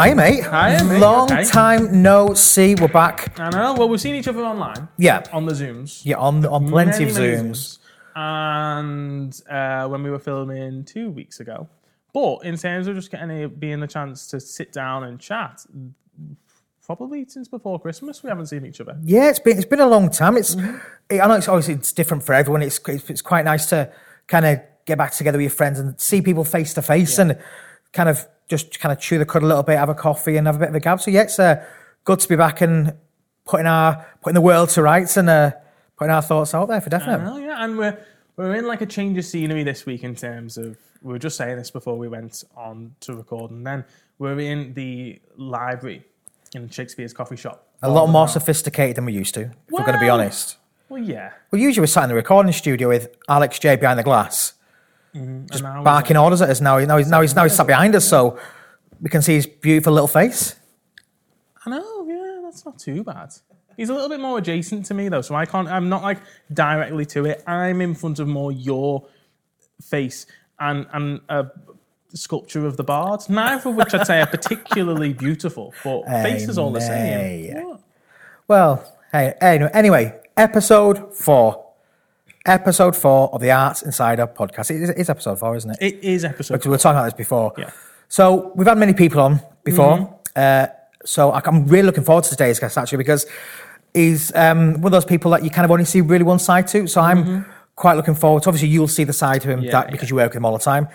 Hi, mate. Hi, mate. Long Okay. time no see. We're back. I know. Well, we've seen each other online. Yeah. On the Zooms. Yeah, on on plenty of many Zooms. And uh, when we were filming two weeks ago. But in terms of just getting a, being the chance to sit down and chat, probably since before Christmas, we haven't seen each other. Yeah, it's been it's been a long time. It's Mm-hmm. I know it's obviously it's different for everyone. It's it's, it's quite nice to kind of get back together with your friends and see people face to face and kind of just kind of chew the cud a little bit, have a coffee and have a bit of a gab. So yeah, it's uh, good to be back and putting our putting the world to rights and uh, putting our thoughts out there for definite. Yeah, and we're we're in like a change of scenery this week in terms of we were just saying this before we went on to record, and then we're in the library in Shakespeare's coffee shop. A lot more sophisticated than we used to, if we're going to be honest. Well, yeah. Well, usually we're sat in the recording studio with Alex J behind the glass, Mm-hmm. And now barking orders at us. Now, now he's now he's now he's sat behind us, so we can see his beautiful little face. I know, yeah, that's not too bad. He's a little bit more adjacent to me though, so I can't. I'm not like directly to it. I'm in front of more your face and and a sculpture of the bard. Neither of which I'd say are particularly beautiful, but face is all the Hey, same. What? Well, hey, anyway, anyway, episode four, episode four of the Arts Insider podcast. It is, it's episode four, isn't it? It is episode. Because we were talking about this before. Yeah. So we've had many people on before. Mm-hmm. Uh, so I- I'm really looking forward to today's guest actually because he's um, one of those people that you kind of only see really one side to. So I'm quite looking forward to. Obviously, you'll see the side to him Mm-hmm. Yeah, that because you work with him all the time.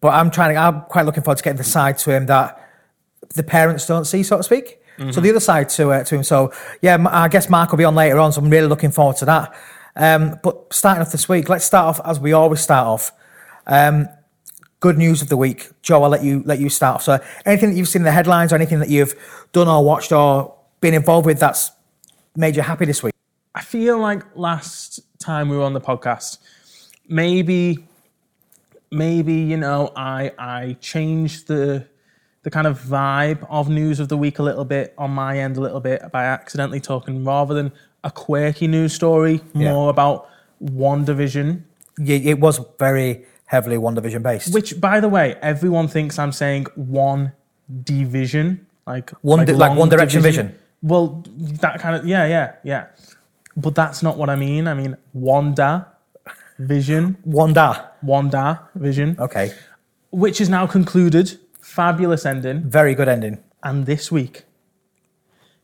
But I'm trying. To, I'm quite looking forward to getting the side to him that the parents don't see, so to speak. Mm-hmm. So the other side to uh, to him. So yeah, I guess Mark will be on later on. So I'm really looking forward to that. Um, but starting off this week, let's start off as we always start off. Um, good news of the week, Joe. I'll let you let you start off. So anything that you've seen in the headlines, or anything that you've done or watched or been involved with that's made you happy this week. I feel like last time we were on the podcast, maybe, maybe you know, I I changed the the kind of vibe of news of the week a little bit on my end a little bit by accidentally talking rather than a quirky news story, Yeah. more about Wanda Vision. Yeah, It was very heavily Wanda Vision based. Which, by the way, everyone thinks I'm saying one division, like One di- like One Direction vision. Well, that kind of yeah, yeah, yeah. But that's not what I mean. I mean Wanda Vision, Wanda. Wanda Vision, Okay. which is now concluded. Fabulous ending. Very good ending. And this week,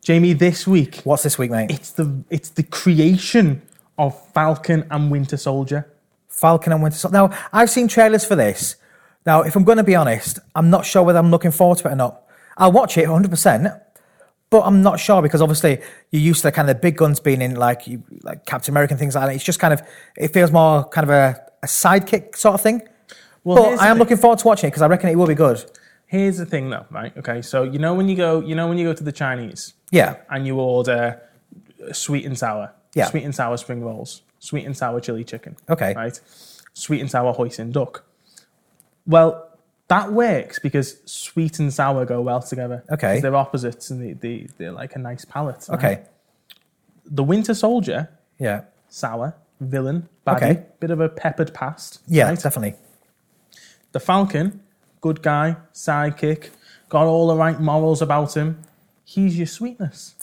Jamie, this week What's this week, mate? it's the it's the creation of Falcon and Winter Soldier. Falcon and Winter Soldier. Now, I've seen trailers for this. Now, if I'm going to be honest, I'm not sure whether I'm looking forward to it or not. I'll watch it 100%, but I'm not sure because obviously you're used to the kind of big guns being in like you, like Captain America and things like that. It's just kind of, it feels more kind of a, a sidekick sort of thing. Well, but here's I the am thing. looking forward to watching it because I reckon it will be good. Here's the thing, though, right? Okay, so you know when you go, you know when you go to the Chinese, Yeah. and you order sweet and sour, Yeah. sweet and sour spring rolls, sweet and sour chili chicken, Okay. right? Sweet and sour hoisin duck. Well, that works because sweet and sour go well together. Okay. they're opposites and they, they, they're like a nice palette. right? Okay. The Winter Soldier, Yeah. sour, villain, baddie, Okay. bit of a peppered past. Yeah, right? definitely. The Falcon, good guy, sidekick, got all the right morals about him. He's your sweetness.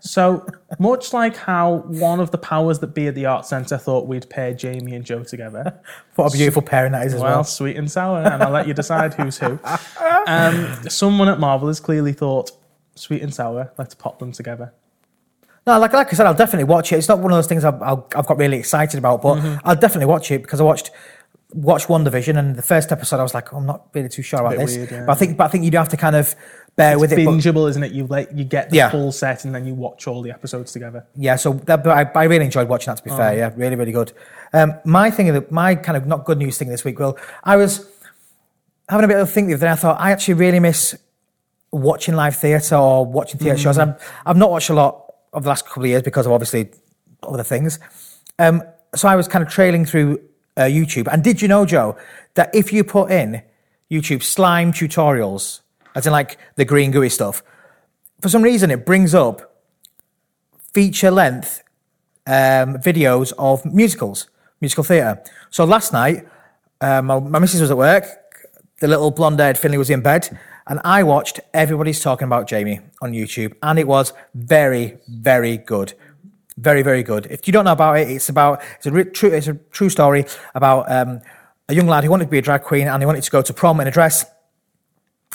so much like how one of the powers that be at the art centre thought we'd pair Jamie and Joe together. What a beautiful pairing that is as Well, well. sweet and sour, and I'll let you decide who's who. Um, someone at Marvel has clearly thought sweet and sour. Let's pop them together. No, like, like I said, I'll definitely watch it. It's not one of those things I've, I've got really excited about, but Mm-hmm. I'll definitely watch it because I watched watched Wanda Vision and the first episode I was like, oh, I'm not really too sure about this. weird, yeah. But I think but I think you do have to kind of bear with it. But, Bingeable, isn't it? You like you get the Yeah. full set and then you watch all the episodes together. yeah, so that, I, I really enjoyed watching that. To be Oh. fair, yeah, really really good. Um, my thing, the, my kind of not good news thing this week. Well, I was having a bit of a think the other day. I thought I actually really miss watching live theatre or watching theatre shows. Mm. I've, I've not watched a lot of the last couple of years because of obviously other things. Um, so I was kind of trailing through uh, YouTube. And did you know, Joe, that if you put in YouTube slime tutorials, as in like the green gooey stuff, for some reason it brings up feature length um, videos of musicals, musical theatre. So last night, um, my, my missus was at work, the little blonde haired Finley was in bed, And I watched Everybody's Talking About Jamie on YouTube, and it was very, very good. Very, very good. If you don't know about it, it's about it's a re- true it's a true story about um, a young lad who wanted to be a drag queen and he wanted to go to prom in a dress,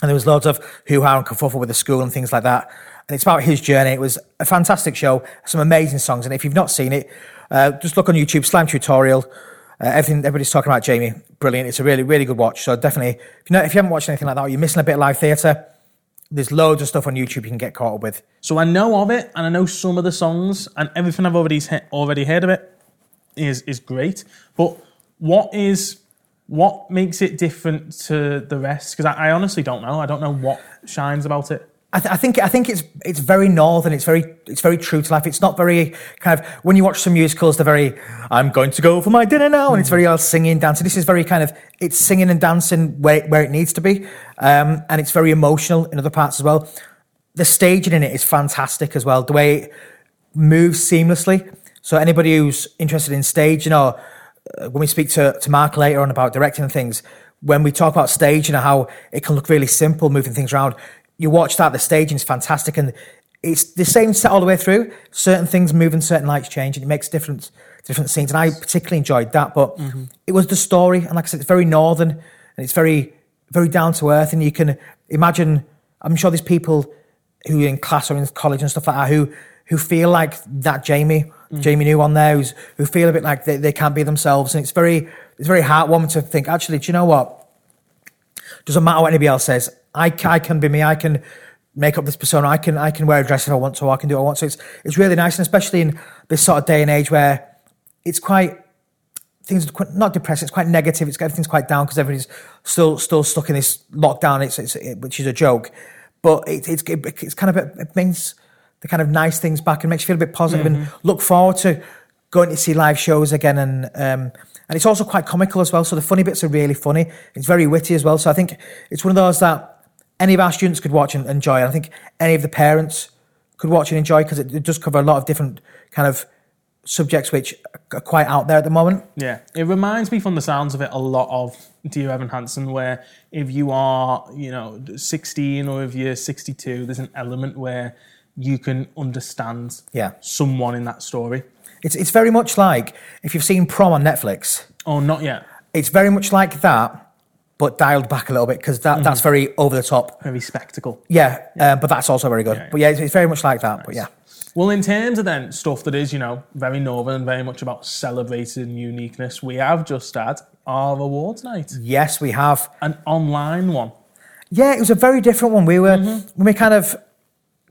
and there was loads of hoo ha and kerfuffle with the school and things like that. And it's about his journey. It was a fantastic show, some amazing songs. And if you've not seen it, uh, just look on YouTube, Slime Tutorial. Uh, everything everybody's talking about Jamie, brilliant. It's a really, really good watch. So definitely, if you know, if you haven't watched anything like that, or you're missing a bit of live theatre. There's loads of stuff on YouTube you can get caught up with. So I know of it, and I know some of the songs, and everything I've already already heard of it is is great. But what is what makes it different to the rest? Because I, I honestly don't know. I don't know what shines about it. I, th- I think I think it's it's very northern. It's very it's very true to life. It's not very kind of when you watch some musicals, they're very I'm going to go for my dinner now, and it's very all singing, dancing. This is very kind of it's singing and dancing where where it needs to be, um, and it's very emotional in other parts as well. The staging in it is fantastic as well. The way it moves seamlessly. So anybody who's interested in staging or Uh, when we speak to, to Mark later on about directing and things, when we talk about staging and how it can look really simple, moving things around, you watch that, the staging is fantastic and it's the same set all the way through. Certain things move and certain lights change and it makes different different scenes. And I particularly enjoyed that. But mm-hmm. it was the story, and like I said, it's very northern and it's very very down to earth. And you can imagine I'm sure there's people who are in class or in college and stuff like that who who feel like that Jamie, Mm. Jamie New on there, who's, who feel a bit like they, they can't be themselves. And it's very it's very heartwarming to think, actually, do you know what? Doesn't matter what anybody else says. I, I can be me. I can make up this persona. I can I can wear a dress if I want to. I can do what I want. to. it's it's really nice, and especially in this sort of day and age where it's quite things are quite, not depressing. It's quite negative. It's everything's quite down because everybody's still still stuck in this lockdown. It's, it's it, which is a joke, but it, it's it, it's kind of it brings the kind of nice things back and makes you feel a bit positive and look forward to going to see live shows again and. Um, and it's also quite comical as well. So the funny bits are really funny. It's very witty as well. So I think it's one of those that any of our students could watch and enjoy. And I think any of the parents could watch and enjoy because it, it does cover a lot of different kind of subjects which are quite out there at the moment. Yeah, it reminds me from the sounds of it a lot of Dear Evan Hansen, where if you are, you know, 16 or if you're 62, there's an element where you can understand Yeah. someone in that story. It's, it's very much like if you've seen Prom on Netflix, Oh, not yet. it's very much like that, but dialed back a little bit because that, that's very over the top. Very spectacle. Yeah, Uh, but that's also very good. Yeah, yeah. But yeah, it's, it's very much like that. But yeah. Well, in terms of then stuff that is, you know, very northern and very much about celebrating uniqueness, we have just had our awards night, Yes, we have. an online one. Yeah, it was a very different one. We were when we kind of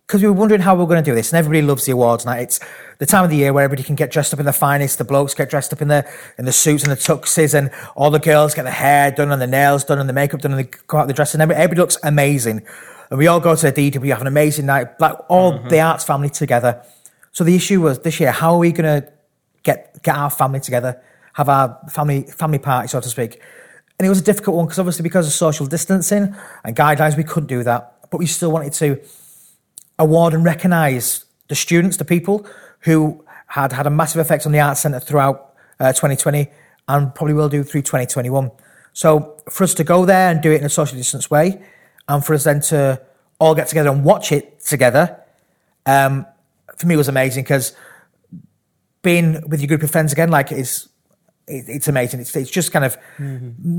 because we were wondering how we were going to do this, and everybody loves the awards night. It's the time of the year where everybody can get dressed up in the finest. The blokes get dressed up in the in the suits and the tuxes, and all the girls get their hair done and the nails done and the makeup done, and they go out the dress, and everybody, everybody looks amazing. And we all go to the DW, have an amazing night, like all mm-hmm. the arts family together. So the issue was this year: how are we going to get get our family together, have our family family party, so to speak? And it was a difficult one because obviously because of social distancing and guidelines, we couldn't do that. But we still wanted to award and recognise the students, the people who had had a massive effect on the Arts Centre throughout uh, 2020 and probably will do through 2021. So for us to go there and do it in a social distance way, and for us then to all get together and watch it together, um, for me was amazing because being with your group of friends again, like is it, it's amazing. It's it's just kind of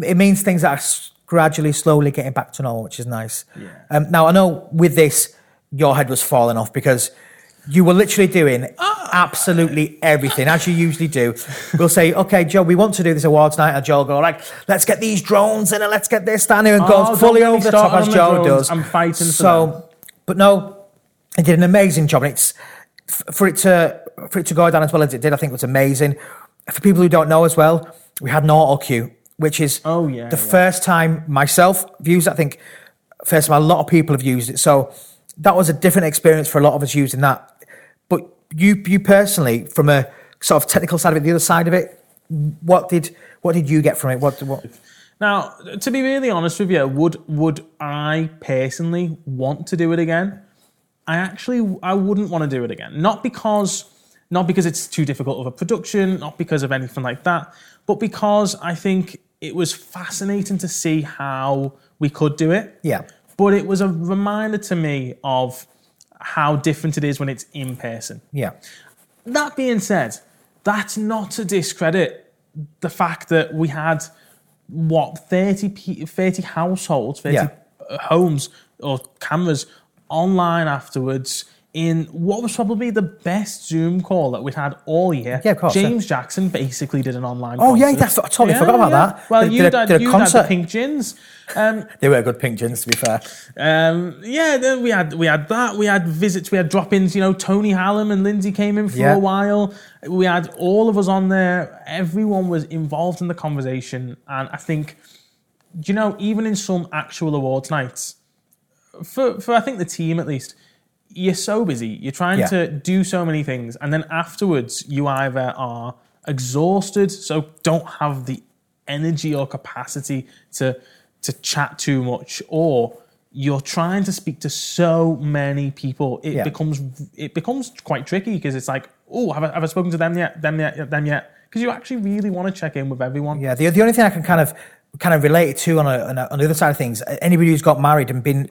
it means things that are gradually, slowly getting back to normal, which is nice. Um, now I know with this, your head was falling off because you were literally doing absolutely everything as you usually do. We'll say, okay, Joe, we want to do this awards night, and Joe will go like, let's get these drones in and let's get this down here and Oh, go fully over the top as Joe does. I'm fighting for so, but no, he did an amazing job, and it's for it to for it to go down as well as it did. I think was amazing. For people who don't know as well, we had an auto cue, which is Oh, yeah, the yeah. first time myself used. I think first time a lot of people have used it. So that was a different experience for a lot of us using that. But you you personally, from a sort of technical side of it, the other side of it, what did what did you get from it? What what? Now, to be really honest with you, would would I personally want to do it again? I actually I wouldn't want to do it again. Not because not because it's too difficult of a production, not because of anything like that, but because I think it was fascinating to see how we could do it. Yeah. But it was a reminder to me of how different it is when it's in person. Yeah. That being said, that's not to discredit the fact that we had what 30 30 households 30 Yeah. homes or cameras online afterwards in what was probably the best Zoom call that we'd had all year. Yeah, of course, James Jackson basically did an online. Oh, yeah, concert. that's- I totally forgot about that. Well, you did a- had, did a you had the concert. Pink Gins. Um, They were good pink gins, to be fair. um, yeah, then we had we had that. We had visits. We had drop-ins. You know, Tony Hallam and Lindsay came in for Yeah. a while. We had all of us on there. Everyone was involved in the conversation, and I think, do you know, even in some actual awards nights, for for I think the team at least, you're so busy. You're trying Yeah. to do so many things, and then afterwards, you either are exhausted, so don't have the energy or capacity to to chat too much, or you're trying to speak to so many people. It Yeah. becomes it becomes quite tricky because it's like, oh, have I, have I spoken to them yet? Them yet? Them yet? Because you actually really want to check in with everyone. Yeah, the, the only thing I can kind of kind of relate it to on, a, on, a, on the other side of things, anybody who's got married and been,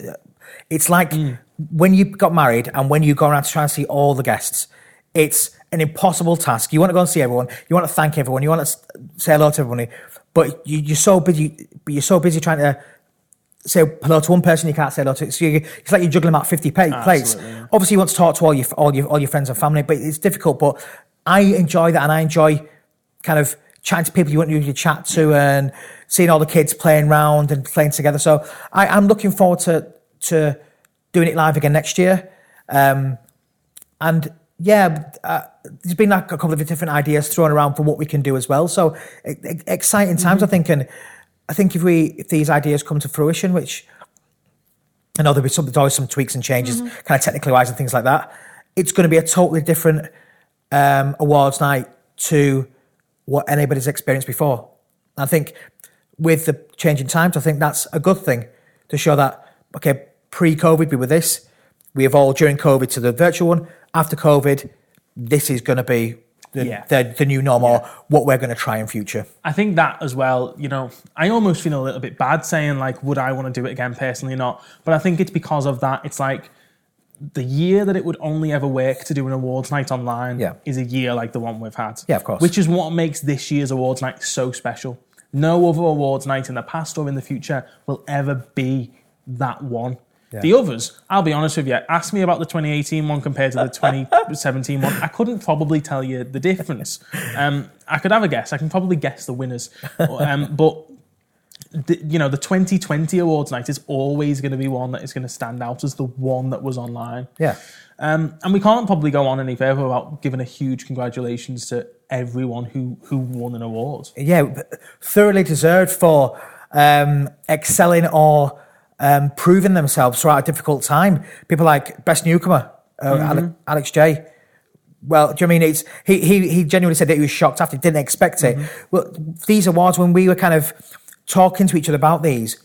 it's like hmm. when you got married and when you go around to try and see all the guests, it's an impossible task. You want to go and see everyone, you want to thank everyone, you want to say hello to everybody, but you, you're so busy, but you're so busy trying to say hello to one person you can't say hello to. So you, it's like you're juggling about fifty pa- plates. Yeah. Obviously, you want to talk to all your all your all your friends and family, but it's difficult. But I enjoy that, and I enjoy kind of chatting to people you wouldn't usually chat to, and seeing all the kids playing round and playing together. So I, I'm looking forward to to doing it live again next year. Um, and yeah, uh, there's been like a couple of different ideas thrown around for what we can do as well. So exciting times, I think. And I think if we if these ideas come to fruition, which I know there'll be some there's always some tweaks and changes, kind of technically wise and things like that. It's going to be a totally different um, awards night to what anybody's experienced before. I think with the changing times, I think that's a good thing to show that okay, pre-COVID we were this, we evolved during COVID to the virtual one. After COVID, this is going to be the, Yeah. the, the new normal, or what we're going to try in future. I think that as well, you know, I almost feel a little bit bad saying like, would I want to do it again personally or not? But I think it's because of that. It's like the year that it would only ever work to do an awards night online Yeah. is a year like the one we've had. Yeah, of course. Which is what makes this year's awards night so special. No other awards night in the past or in the future will ever be that one. The others, I'll be honest with you, ask me about the 2018 one compared to the 2017 one. I couldn't probably tell you the difference. Um, I could have a guess. I can probably guess the winners. Um, but, the, you know, the 2020 awards night is always going to be one that is going to stand out as the one that was online. Yeah. Um, and we can't probably go on any further without giving a huge congratulations to everyone who, who won an award. yeah, thoroughly deserved for um, excelling or um, proving themselves throughout a difficult time. People like best newcomer, uh, Ale- Alex J. Well, do you know I mean it's he, he he genuinely said that he was shocked after he didn't expect it. Well, these awards when we were kind of talking to each other about these,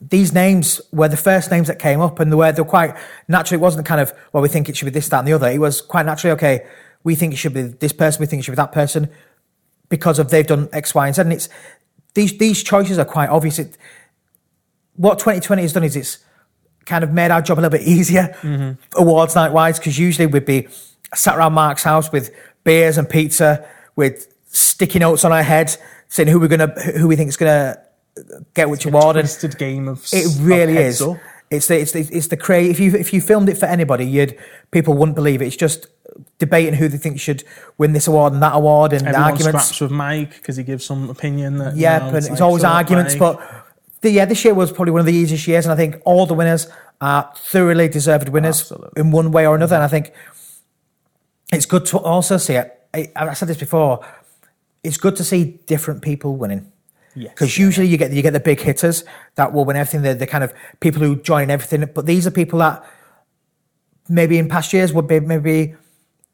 these names were the first names that came up, and they were they were quite naturally. It wasn't kind of well, we think it should be this, that, and the other. It was quite naturally okay. We think it should be this person. We think it should be that person because of they've done X, Y, and Z. And it's these these choices are quite obvious. It, what 2020 has done is it's kind of made our job a little bit easier mm-hmm. awards night wise because usually we'd be sat around Mark's house with beers and pizza with sticky notes on our head saying who we're gonna who we think is gonna get which award and Twisted game of it of really heads is. up. It's the it's the it's the crazy. If you if you filmed it for anybody, you'd people wouldn't believe it. It's just debating who they think should win this award and that award and Everyone arguments. scraps with Mike because he gives some opinion that you Yeah, know, but it's, like, always up, arguments. Mike. But the, yeah, this year was probably one of the easiest years, and I think all the winners are thoroughly deserved winners Absolutely. in one way or another. And I mm-hmm. think it's good to also see it. I, I said this before. It's good to see different people winning. Yes. Because usually you get you get the big hitters that will win everything. They're the kind of people who join everything. But these are people that maybe in past years would be maybe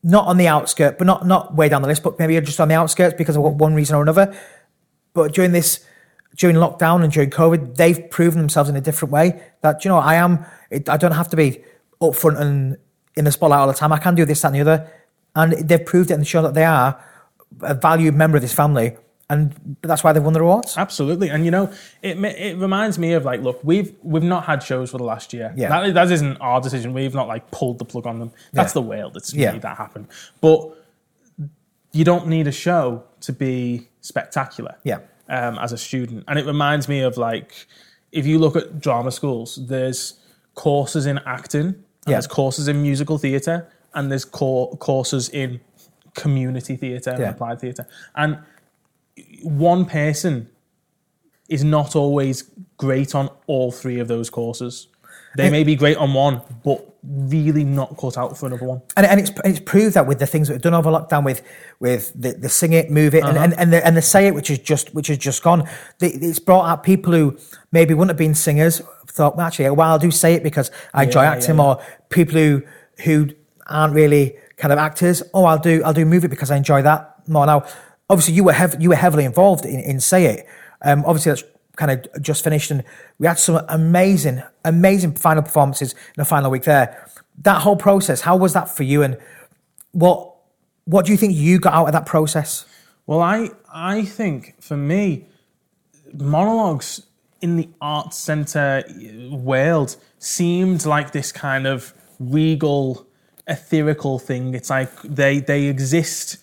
not on the outskirts, but not not way down the list, but maybe just on the outskirts because of one reason or another. But during this, during lockdown and during COVID, they've proven themselves in a different way. That you know, I am. It, I don't have to be up front and in the spotlight all the time. I can do this, that, and the other, and they've proved it and shown that they are a valued member of this family and that's why they've won the awards. Absolutely, and you know, it it reminds me of like, look, we've we've not had shows for the last year. Yeah. that, that isn't our decision. We've not like pulled the plug on them. That's Yeah. the world. It's Yeah. made that happen. But you don't need a show to be spectacular. Yeah. Um, as a student, and it reminds me of like, if you look at drama schools, there's courses in acting, and Yeah. there's courses in musical theatre, and there's co- courses in community theatre and Yeah. applied theatre, and one person is not always great on all three of those courses. They may be great on one, but really not cut out for another one. and, and it's it's proved that with the things that we've done over lockdown with with the, the sing it, move it, and, and, and the and the say it, which is just which is just gone. The, it's brought out people who maybe wouldn't have been singers. Thought well, actually, well, I'll do say it because I enjoy Yeah, acting, yeah, or people who who aren't really kind of actors. Oh, I'll do I'll do move it because I enjoy that more. Now, obviously, you were hev- you were heavily involved in, in say it. Um, obviously, that's kind of just finished, and we had some amazing, amazing final performances in the final week there. That whole process, how was that for you, and what what do you think you got out of that process? Well, I I think for me, monologues in the arts centre world seemed like this kind of regal, etherical thing. It's like they they exist.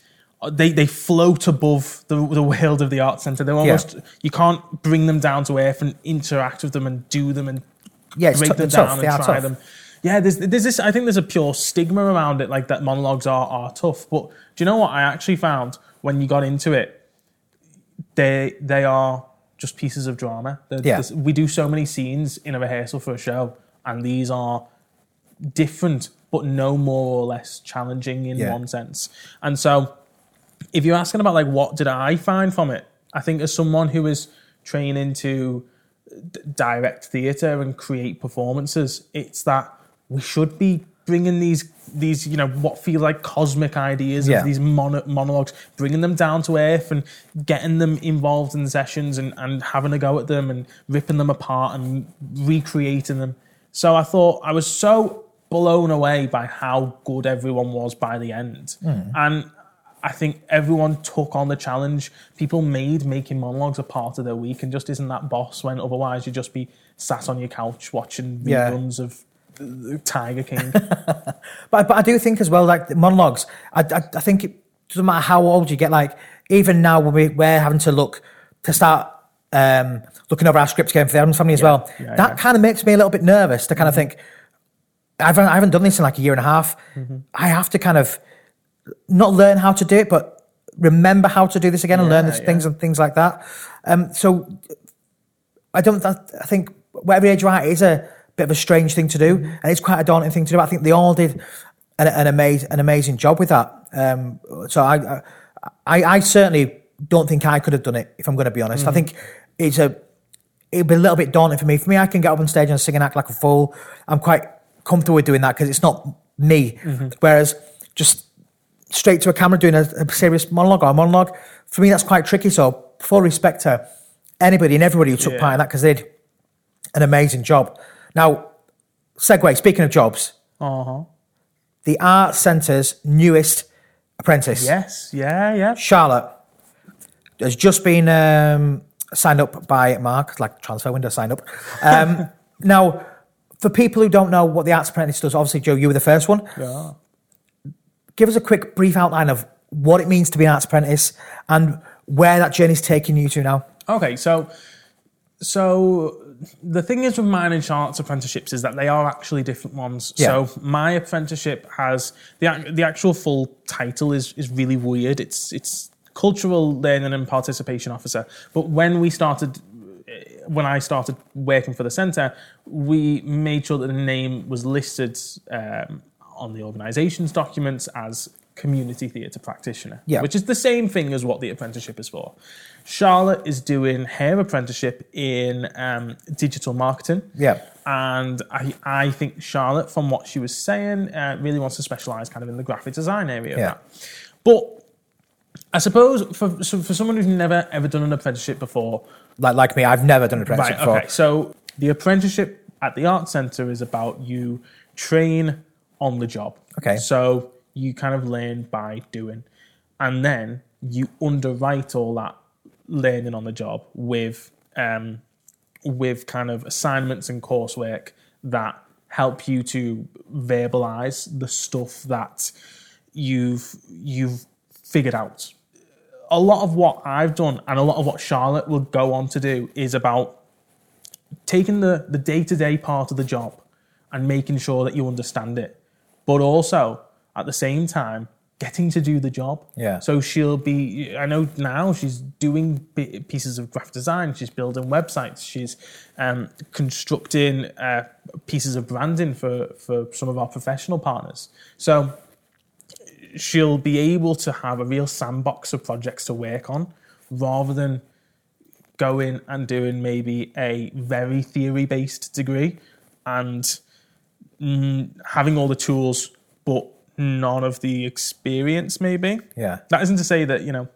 They, they float above the, the world of the art centre. They're almost you can't bring them down to earth and interact with them and do them and Yeah, break tou- them tough. down They and try tough. them. Yeah, there's there's this. I think there's a pure stigma around it, like that monologues are are tough. But do you know what I actually found when you got into it? They they are just pieces of drama. They're- Yeah. we do so many scenes in a rehearsal for a show, and these are different, but no more or less challenging in Yeah. one sense. And so, if you're asking about like what did I find from it, I think as someone who is training to d- direct theatre and create performances, it's that we should be bringing these these you know what feel like cosmic ideas Yeah. of these mono- monologues, bringing them down to earth and getting them involved in sessions and, and having a go at them and ripping them apart and recreating them. So I thought I was so blown away by how good everyone was by the end, hmm. and I think everyone took on the challenge. People made making monologues a part of their week and just isn't that boss when otherwise you'd just be sat on your couch watching Yeah. reruns of Tiger King. But, but I do think as well, like the monologues, I, I, I think it doesn't matter how old you get, like even now when we, we're having to look to start um, looking over our scripts again for the Addams family as well, yeah, that yeah. Mm-hmm. kind of makes me a little bit nervous to kind of think, I haven't, I haven't done this in like a year and a half. Mm-hmm. I have to kind of not learn how to do it, but remember how to do this again and learn Yeah, these yeah. things and things like that. Um, so I don't. I think whatever age you are, it is a bit of a strange thing to do, and it's quite a daunting thing to do. I think they all did an, an amazing an amazing job with that. Um, so I, I I certainly don't think I could have done it. If I'm going to be honest, I think it's a it'd be a little bit daunting for me. For me, I can get up on stage and sing and act like a fool. I'm quite comfortable with doing that because it's not me. Whereas just straight to a camera doing a, a serious monologue or a monologue, for me, that's quite tricky. So full respect to anybody and everybody who took Yeah. part in that because they did an amazing job. Now, segue, speaking of jobs, uh huh. the Art Centre's newest apprentice, Yes. Yeah. Yeah. Charlotte, has just been um, signed up by Mark, like transfer window signed up. Um, now, for people who don't know what the Arts Apprentice does, obviously, Joe, you were the first one. Yeah. Give us a quick, brief outline of what it means to be an Arts Apprentice and where that journey's taking you to now. Okay, so so the thing is with mine arts apprenticeships is that they are actually different ones. Yeah. So my apprenticeship has the the actual full title is is really weird. It's it's cultural learning and participation officer. But when we started when I started working for the centre, we made sure that the name was listed um, on the organisation's documents as community theatre practitioner, Yeah. which is the same thing as what the apprenticeship is for. Charlotte is doing her apprenticeship in um, digital marketing. Yeah. And I, I think Charlotte, from what she was saying, uh, really wants to specialise kind of in the graphic design area of Yeah. that. But I suppose for, so for someone who's never ever done an apprenticeship before, Like, like me, I've never done an apprenticeship Right, before. okay. So the apprenticeship at the Art Centre is about you train on the job. Okay. So you kind of learn by doing. And then you underwrite all that learning on the job with um, with kind of assignments and coursework that help you to verbalize the stuff that you've you've figured out. A lot of what I've done and a lot of what Charlotte will go on to do is about taking the the day-to-day part of the job and making sure that you understand it. But also at the same time getting to do the job. Yeah. So she'll be, I know now she's doing pieces of graphic design, she's building websites, she's um, constructing uh, pieces of branding for, for some of our professional partners. So she'll be able to have a real sandbox of projects to work on rather than going and doing maybe a very theory based degree and having all the tools but none of the experience maybe Yeah. that isn't to say that you know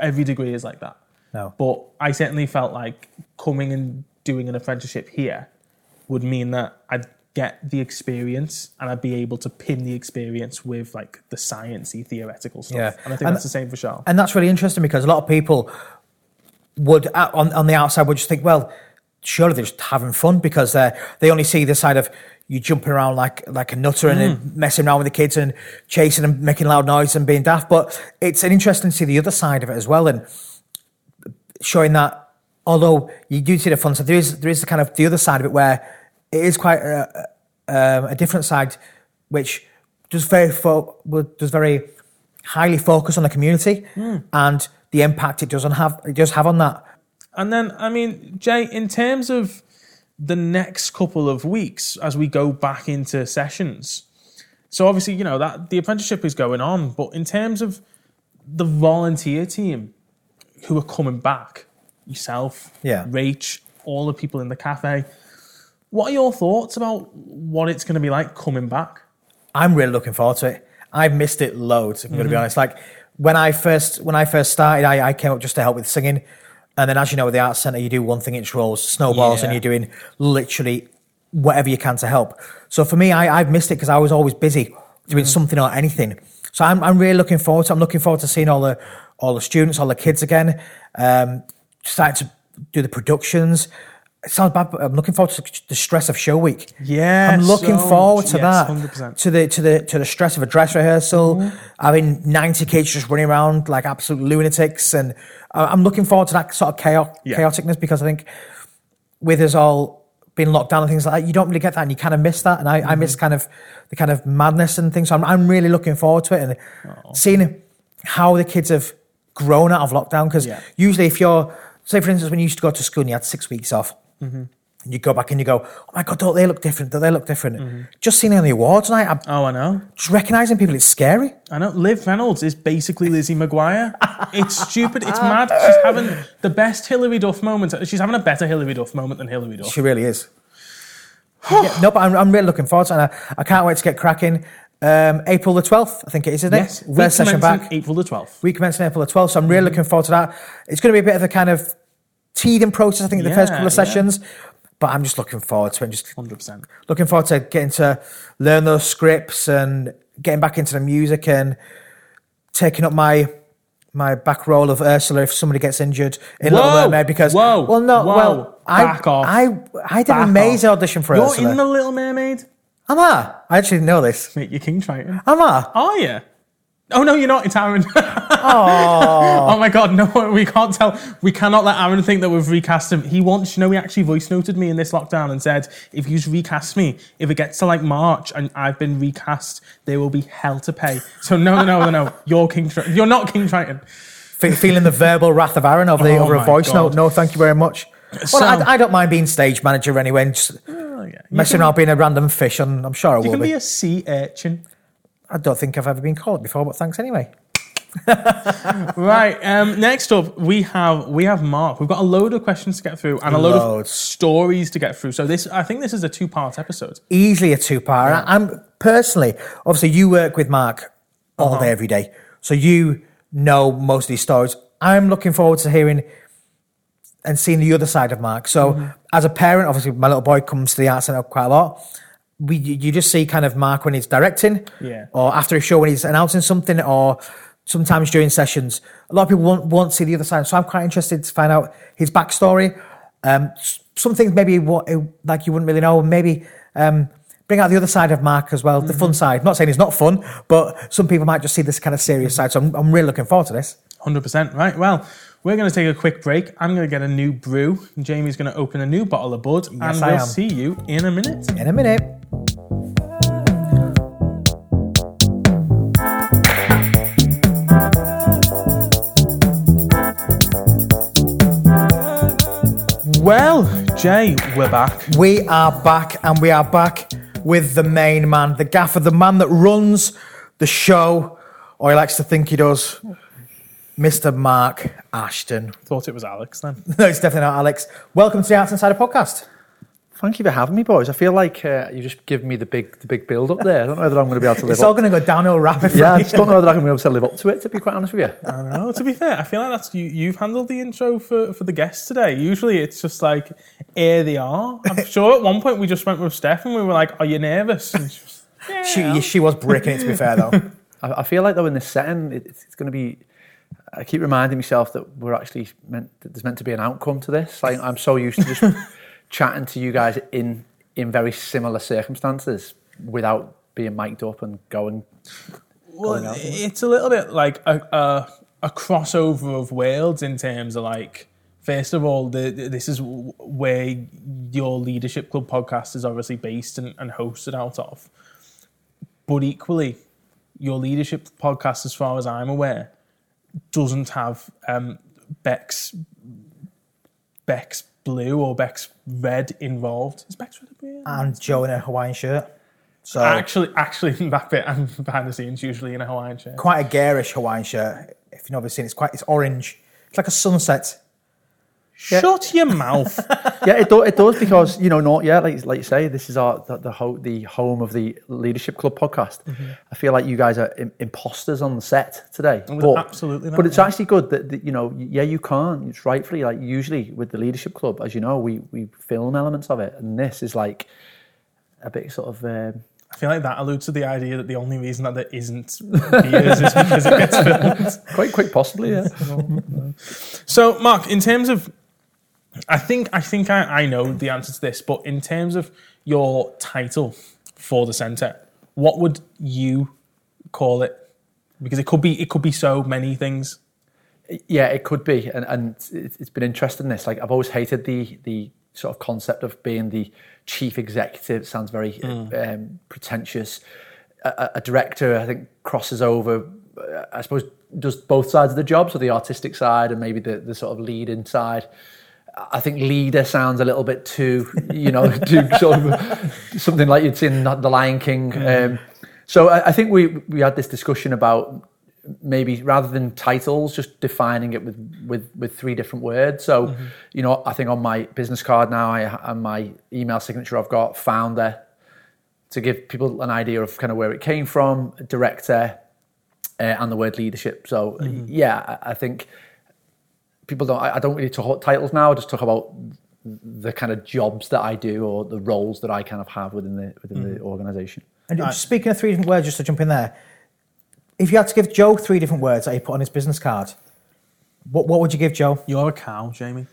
every degree is like that No. but i certainly felt like coming and doing an apprenticeship here would mean that i'd get the experience and i'd be able to pin the experience with like the sciencey theoretical stuff Yeah. and i think And- that's the same for Charles. And that's really interesting because a lot of people would, uh, on, on the outside, would just think, well, surely they're just having fun because they they only see the side of you jumping around like like a nutter and hmm. messing around with the kids and chasing and making loud noise and being daft. But it's an interesting to see the other side of it as well and showing that although you do see the fun side, there is there is the kind of the other side of it where it is quite a, um, a different side, which does very fo- does very highly focus on the community hmm. and the impact it doesn't have it does have on that. And then, I mean, Jay, in terms of the next couple of weeks as we go back into sessions, so obviously, you know, that the apprenticeship is going on, but in terms of the volunteer team who are coming back, yourself, Yeah. Rach, all the people in the cafe, what are your thoughts about what it's going to be like coming back? I'm really looking forward to it. I've missed it loads. If I'm going to be mm-hmm. honest. Like when I first when I first started, I, I came up just to help with singing, and then as you know, with the arts centre, you do one thing each rolls, snowballs, and you're doing literally whatever you can to help. So for me, I, I've missed it because I was always busy doing something or anything. So I'm, I'm really looking forward to. I'm looking forward to seeing all the all the students, all the kids again. Um, starting to do the productions. It sounds bad, but I'm looking forward to the stress of show week. Yeah, I'm looking so forward to Yes, that. 100%. To the to the to the stress of a dress rehearsal, Mm-hmm. having ninety kids just running around like absolute lunatics, and I- I'm looking forward to that sort of chaos, Yeah. chaoticness because I think with us all being locked down and things like that, you don't really get that, and you kind of miss that, and I, I Mm-hmm. miss kind of the kind of madness and things. So I'm I'm really looking forward to it and seeing how the kids have grown out of lockdown because Yeah. usually if you're say for instance when you used to go to school and you had six weeks off Mm-hmm. and you go back and you go oh my god don't they look different don't they look different Mm-hmm. just seeing it on the awards night I'm Oh, I know. just recognizing people it's scary I know. Liv Reynolds is basically Lizzie McGuire. It's stupid. It's mad. She's having the best Hilary Duff moment. She's having a better Hilary Duff moment than Hilary Duff. she really is Yeah, no but I'm, I'm really looking forward to it and I, I can't wait to get cracking um, April the 12th I think it is isn't Yes. it first session back April the 12th. we commence in April the 12th, so I'm really looking forward to that. It's going to be a bit of a kind of teething process, I think, in the first couple of yeah. sessions, but I'm just looking forward to it. Just 100%. looking forward to getting to learn those scripts and getting back into the music and taking up my my back role of Ursula if somebody gets injured in Little Mermaid because Whoa! well no Whoa! well I Back off. I I did Back an amazing off. audition for You're Ursula. in The Little Mermaid? Am I? I actually didn't know this. Mate, you're King Triton. Am I? Are you? Oh, no, you're not. It's Aaron. oh my God, no, we can't tell. We cannot let Aaron think that we've recast him. He wants, you know, he actually voice noted me in this lockdown and said, if you recast me, if it gets to like March and I've been recast, there will be hell to pay. So no, no, no, no, no. You're King Triton. You're not King Triton. Fe- feeling the verbal wrath of Aaron over the Oh over a voice God. note. No, thank you very much. Well, So- I, I don't mind being stage manager anyway. And just Oh, yeah. Messing around being a random fish, and I'm sure I you can be. be a sea urchin. I don't think I've ever been called before, but thanks anyway. Right. Um, next up, we have we have Mark. We've got a load of questions to get through and a load of stories to get through. So this, I think, this is a two part episode. Easily a two part. I'm personally, obviously, you work with Mark all Uh-huh. day, every day, so you know most of these stories. I'm looking forward to hearing and seeing the other side of Mark. So, Mm-hmm. as a parent, obviously, my little boy comes to the art centre quite a lot. We, you just see kind of Mark when he's directing, Yeah. or after a show when he's announcing something, or sometimes during sessions, a lot of people won't, won't see the other side. So I'm quite interested to find out his backstory. Um, some things maybe what like you wouldn't really know, maybe um, bring out the other side of Mark as well, the fun side. not saying it's not fun, but some people might just see this kind of serious side. So I'm, I'm really looking forward to this. 100%. Right. Well, we're going to take a quick break. I'm going to get a new brew. Jamie's going to open a new bottle of Bud. and I we'll am. see you in a minute. In a minute. Well, Jay, we're back. We are back, and we are back with the main man, the gaffer, the man that runs the show, or he likes to think he does, Mr. Mark Ashton. Thought it was Alex then. No, it's definitely not Alex. Welcome to the Arts Insider podcast. Thank you for having me, boys. I feel like uh, you just give me the big, the big build up there. I don't know whether I'm going to be able to live It's all going to go downhill rapid. Yeah, I just don't know whether I'm going to be able to live up to it. To be quite honest with you, I don't know. To be fair, I feel like that's you. You've handled the intro for, for the guests today. Usually, it's just like here they are. I'm sure at one point we just went with Steph and we were like, "Are you nervous?" And she was, yeah. She, she was breaking it, to be fair, though. I, I feel like though in this setting, it, it's going to be. I keep reminding myself that we're actually meant. That there's meant to be an outcome to this. Like I'm so used to just chatting to you guys in in very similar circumstances without being mic'd up and going. Well, going out, it's a little bit like a, a a crossover of worlds in terms of like. First of all, the, this is where your leadership club podcast is obviously based and, and hosted out of. But equally, your leadership podcast, as far as I'm aware, doesn't have um, Beck's Beck's blue or Beck's red involved. Is Beck's red a blue? And Joe in a Hawaiian shirt. So Actually, actually, that bit I'm behind the scenes usually in a Hawaiian shirt. quite a garish Hawaiian shirt. If you've never seen it, it's quite it's orange. It's like a sunset. Shut your mouth. yeah, it, do, it does because you know, not yeah, like like you say, this is our the the, ho- the home of the Leadership Club podcast. I feel like you guys are Im- imposters on the set today, Well, absolutely not, But it's yeah. actually good that, that you know, yeah, you can't. It's rightfully like usually with the Leadership Club, as you know, we we film elements of it, and this is like a bit sort of. Um, I feel like that alludes to the idea that the only reason that there isn't beers is because it gets filmed. quite quite possibly, yeah. So, Mark, in terms of, I think I think I, I know the answer to this, but in terms of your title for the centre, what would you call it? Because it could be it could be so many things. Yeah, it could be, and and it's been interesting. This like I've always hated the the sort of concept of being the chief executive. It sounds very um, pretentious. A, a- director, I think, crosses over. uh, I suppose does both sides of the job, so the artistic side and maybe the the sort of leading side. I think leader sounds a little bit too, you know, too sort of something like you'd see in The Lion King. Um, so I, I think we we had this discussion about maybe rather than titles, just defining it with with with three different words. So, you know, I think on my business card now, I and my email signature, I've got founder to give people an idea of kind of where it came from, director, uh, and the word leadership. So, yeah, I, I think people don't. I, I don't really talk about titles now. I just talk about the kind of jobs that I do or the roles that I kind of have within the within the mm. organisation. And just speaking of three different words, just to jump in there, if you had to give Joe three different words that he put on his business card, what, what would you give Joe? You're a cow, Jamie.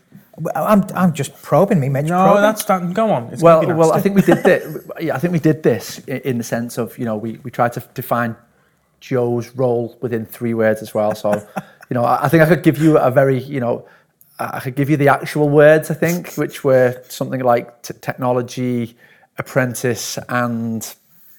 I'm, I'm just probing me, Mitch. No, probing. that's that. Go on. It's Well, well, I think we did this. Yeah, I think we did this in the sense of you know we we tried to define Joe's role within three words as well. So, you know, I, I think I could give you a very you know I could give you the actual words I think, which were something like t- technology, apprentice, and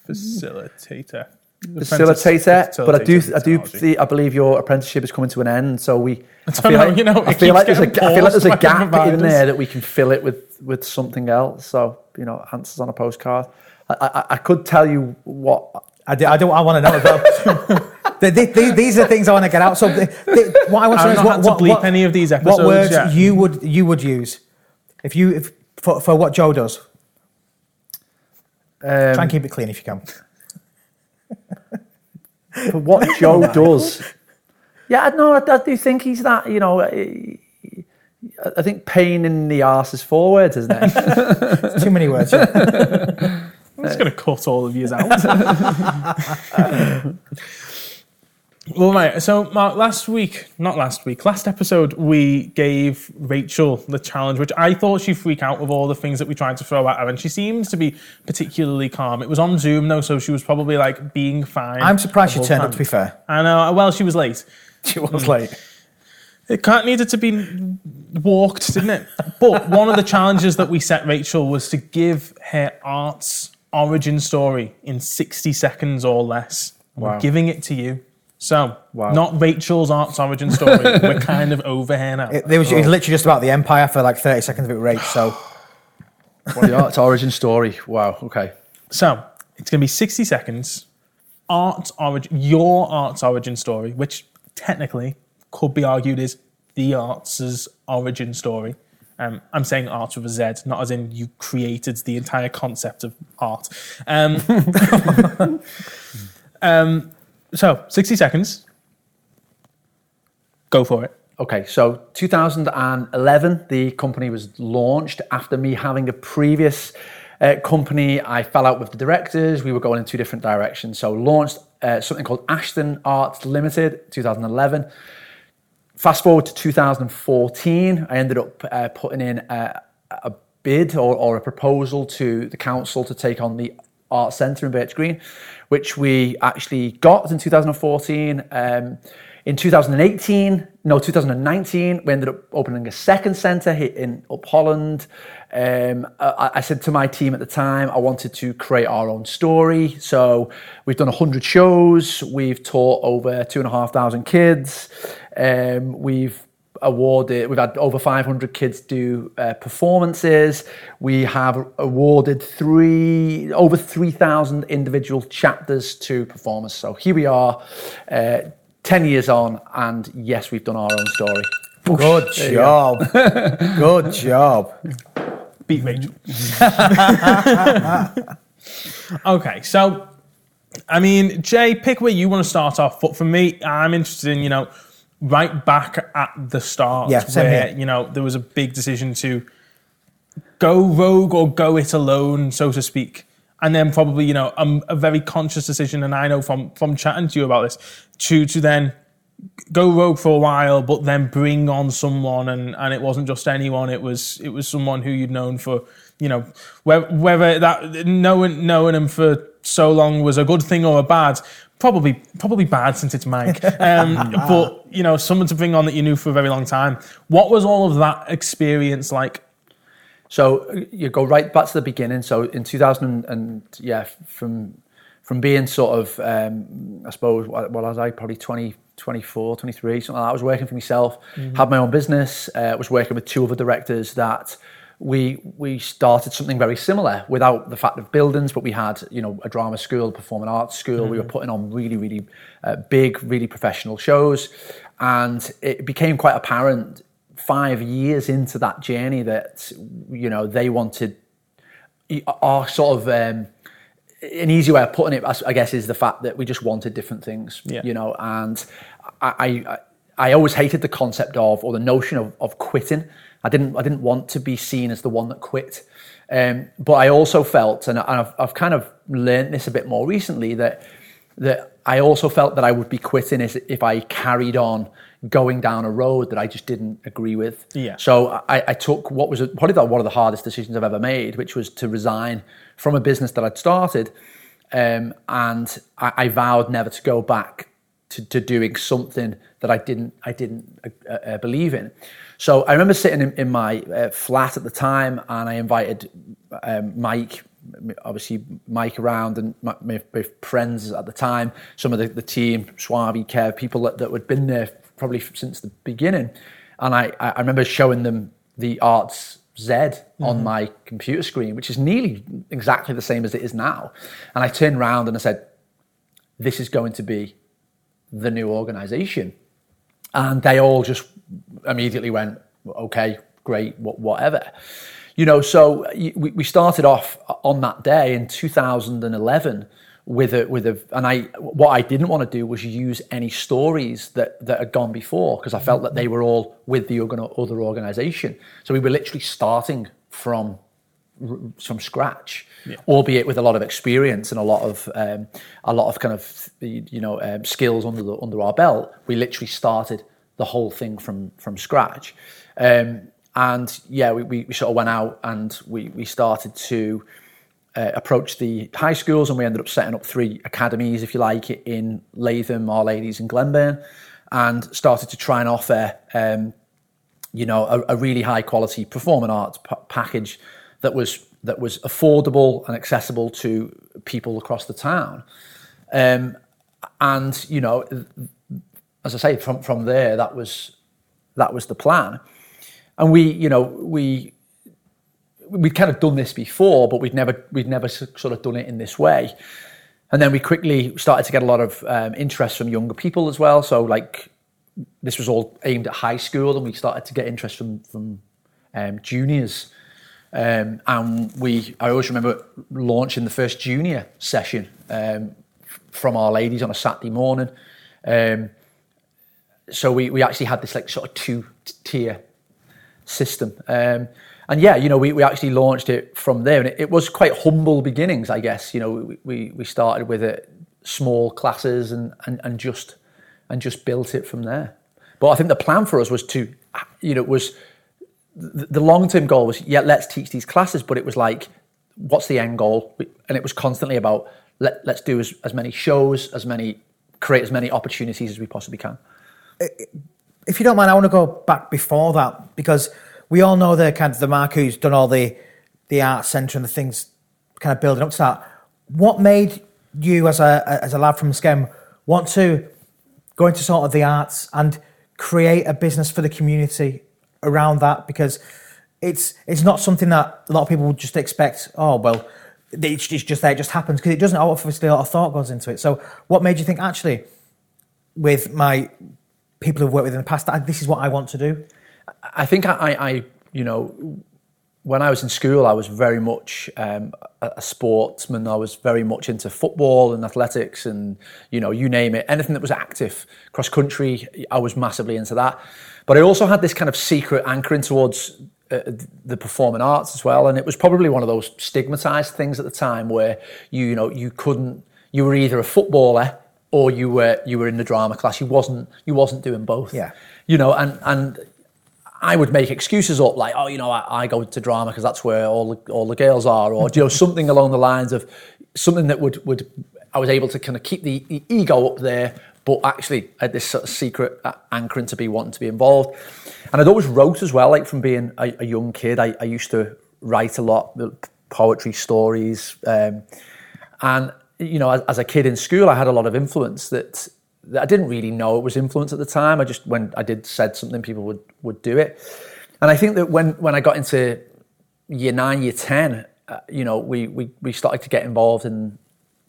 facilitator. facilitator. But I do, I do, see, I believe your apprenticeship is coming to an end. So we, I, don't feel know, like, you know, I feel like there's a, feel like there's a gap in there that we can fill it with with something else. So you know, answers on a postcard. I, I, I could tell you what. I, do, I don't. I want to know about. The- the- the- these are things I want to get out. So, the, the, what I want to know is what, what, bleep what, any of these what words yet. you would you would use if you if, for, for what Joe does. Um, Try and keep it clean if you can. for what Joe does. Yeah, no, I, I do think he's that. You know, I, I think pain in the arse is four words, isn't it? Too many words. I'm just uh, going to cut all of you out. Well, right. So, Mark, last week, not last week, last episode, we gave Rachel the challenge, which I thought she'd freak out with all the things that we tried to throw at her, and she seems to be particularly calm. It was on Zoom, though, so she was probably like being fine. I'm surprised she turned up, to be fair. I know. Well, she was late. She was late. Mm. It can't needed to be walked, didn't it? But one of the challenges that we set Rachel was to give her art's origin story in 60 seconds or less. We're giving it to you. So, Wow. not Rachel's art's origin story. We're kind of over here now. It, there was, it was oh. literally just about the Empire for like 30 seconds of it rage. So the art's origin story. Wow. Okay. So, it's going to be 60 seconds. Art's origin, your art's origin story, which technically could be argued is the art's origin story. Um, I'm saying art with a Z, not as in you created the entire concept of art. Um, um, so, 60 seconds. Go for it. Okay, so 2011, the company was launched after me having a previous uh, company. I fell out with the directors. We were going in two different directions. So launched uh, something called Ashton Arts Limited, 2011. Fast forward to 2014, I ended up uh, putting in a, a bid or, or a proposal to the council to take on the Art Centre in Birch Green, which we actually got in 2014. Um, in 2018, no, 2019, we ended up opening a second centre in Up Holland. Um, I, I said to my team at the time, I wanted to create our own story. So we've done 100 shows, we've taught over two and a half thousand kids, um, we've awarded we've had over 500 kids do uh, performances we have awarded three over 3000 individual chapters to performers so here we are uh, 10 years on and yes we've done our own story good job. good job. Beat Rachel. okay, so I mean, Jay, pick where you want to start off. But for me, I'm interested in you know right back at the start Yeah, where here. you know there was a big decision to go rogue or go it alone, so to speak. And then probably, you know, a, a very conscious decision, and I know from from chatting to you about this, to to then go rogue for a while, but then bring on someone, and and it wasn't just anyone. It was it was someone who you'd known for, you know, whether, whether that knowing knowing him for so long was a good thing or a bad. Probably probably bad since it's Mike. Um, but you know, someone to bring on that you knew for a very long time. What was all of that experience like? So you go right back to the beginning. So in 2000 and yeah, from from being sort of, um, I suppose, what what was I probably 20, 24, 23, something like that. I was working for myself, had my own business, uh, was working with two other directors that we we started something very similar without the fact of buildings, but we had you know a drama school, a performing arts school. We were putting on really really uh, big, really professional shows, and it became quite apparent five years into that journey that you know they wanted our sort of um, an easy way of putting it, I guess, is the fact that we just wanted different things, Yeah. you know. And I, I, I always hated the concept of or the notion of, of quitting. I didn't, I didn't want to be seen as the one that quit. Um, but I also felt, and I've, I've kind of learned this a bit more recently, that that I also felt that I would be quitting if I carried on going down a road that I just didn't agree with. Yeah. So I, I took what was probably one of the hardest decisions I've ever made, which was to resign from a business that I'd started. Um, and I, I vowed never to go back to, to doing something that I didn't I didn't uh, uh, believe in. So I remember sitting in, in my uh, flat at the time, and I invited um, Mike, obviously Mike around, and my, my, friends at the time, some of the, the team, Suavi, Kev, people that, that had been there probably since the beginning, and I, I remember showing them the Arts Z on my computer screen, which is nearly exactly the same as it is now, and I turned around and I said, "This is going to be the new organization. And they all just immediately went, okay, great, wha- whatever. You know, so we we started off on that day in 2011 with a, with a, and I, what I didn't want to do was use any stories that, that had gone before because I felt that they were all with the other organization. So we were literally starting from from scratch, albeit with a lot of experience and a lot of um, a lot of kind of you know um, skills under the under our belt. We literally started the whole thing from from scratch, um, and yeah, we, we, we sort of went out and we we started to. Uh, approach the high schools and we ended up setting up three academies, if you like, in Lathom, Our Ladies, and Glenburn, and started to try and offer um, you know, a, a really high quality performing arts p- package that was that was affordable and accessible to people across the town. Um, and you know, as I say, from from there, that was that was the plan. And we, you know, we we'd kind of done this before, but we'd never we'd never sort of done it in this way. And then we quickly started to get a lot of um, interest from younger people as well. So like this was all aimed at high school, and we started to get interest from from um, juniors. Um, and we, I always remember launching the first junior session um, from Our Ladies on a Saturday morning. Um, so we, we actually had this like sort of two tier system. Um, and yeah, you know, we, we actually launched it from there, and it, it was quite humble beginnings, I guess. You know, we, we, we started with it small classes and, and, and just and just built it from there. But I think the plan for us was to, you know, was the, long term goal was yeah, let's teach these classes, but it was like, what's the end goal? And it was constantly about let let's do as, as many shows, as many create as many opportunities as we possibly can. If you don't mind, I want to go back before that because we all know the kind of the Mark who's done all the the art centre and the things kind of building up to that. What made you as a as a lad from Skem want to go into sort of the arts and create a business for the community around that because it's it's not something that a lot of people would just expect. Oh well, it's, it's just there, it just happens because it doesn't. Obviously, a lot of thought goes into it. So, what made you think actually, with my people who've worked with in the past, that this is what I want to do? I think I, I you know, when I was in school, I was very much um, a sportsman. I was very much into football and athletics, and you know, you name it, anything that was active, cross country. I was massively into that. But I also had this kind of secret anchoring towards uh, the performing arts as well, and it was probably one of those stigmatized things at the time where you, you know, you couldn't. You were either a footballer or you were you were in the drama class. You wasn't you wasn't doing both. Yeah. You know, and and I would make excuses up like, oh, you know, I, I go to drama because that's where all the, all the girls are, or you know, something along the lines of something that would would I was able to kind of keep the, the ego up there, but actually I had this sort of secret anchoring to be wanting to be involved. And I'd always wrote as well, like from being a, a young kid, I, I, used to write a lot, of poetry, stories, um, and you know, as, as a kid in school, I had a lot of influence that I didn't really know it was influence at the time. I just when I did said something, people would would do it. And I think that when when I got into year nine, year ten, uh, you know, we, we we started to get involved in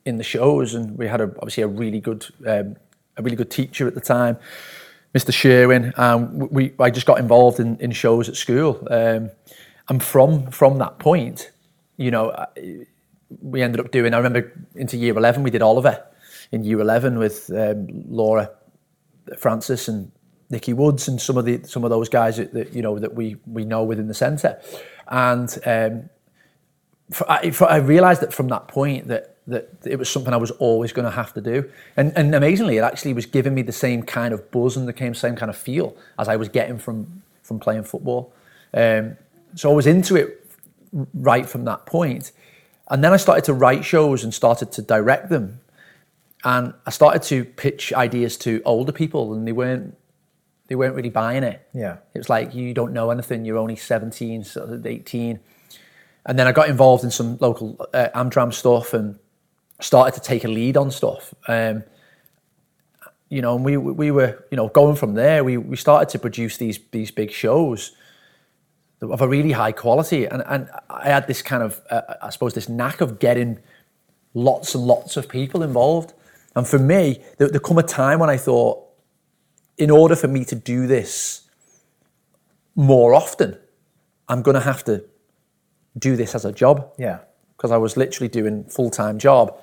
in the shows, and we had a, obviously a really good um, a really good teacher at the time, Mr. Sherwin. Um, we I just got involved in, in shows at school, um, and from from that point, you know, we ended up doing. I remember into year eleven, we did Oliver in year 11 with um, Laura Francis and Nikki Woods and some of the some of those guys that, that you know that we we know within the centre, and um, for, I, for, I realised that from that point that that it was something I was always going to have to do, and and amazingly, it actually was giving me the same kind of buzz and the same kind of feel as I was getting from from playing football. Um, so I was into it right from that point. and then I started to write shows and started to direct them and I started to pitch ideas to older people, and they weren't they weren't really buying it. Yeah, it was like you don't know anything. You're only 17, 18. And then I got involved in some local uh, Amdram stuff and started to take a lead on stuff. Um, you know, and we we were you know going from there. We we started to produce these these big shows of a really high quality, and and I had this kind of uh, I suppose this knack of getting lots and lots of people involved. And for me, there, there come a time when I thought, in order for me to do this more often, I'm going to have to do this as a job. Yeah. Because I was literally doing full time job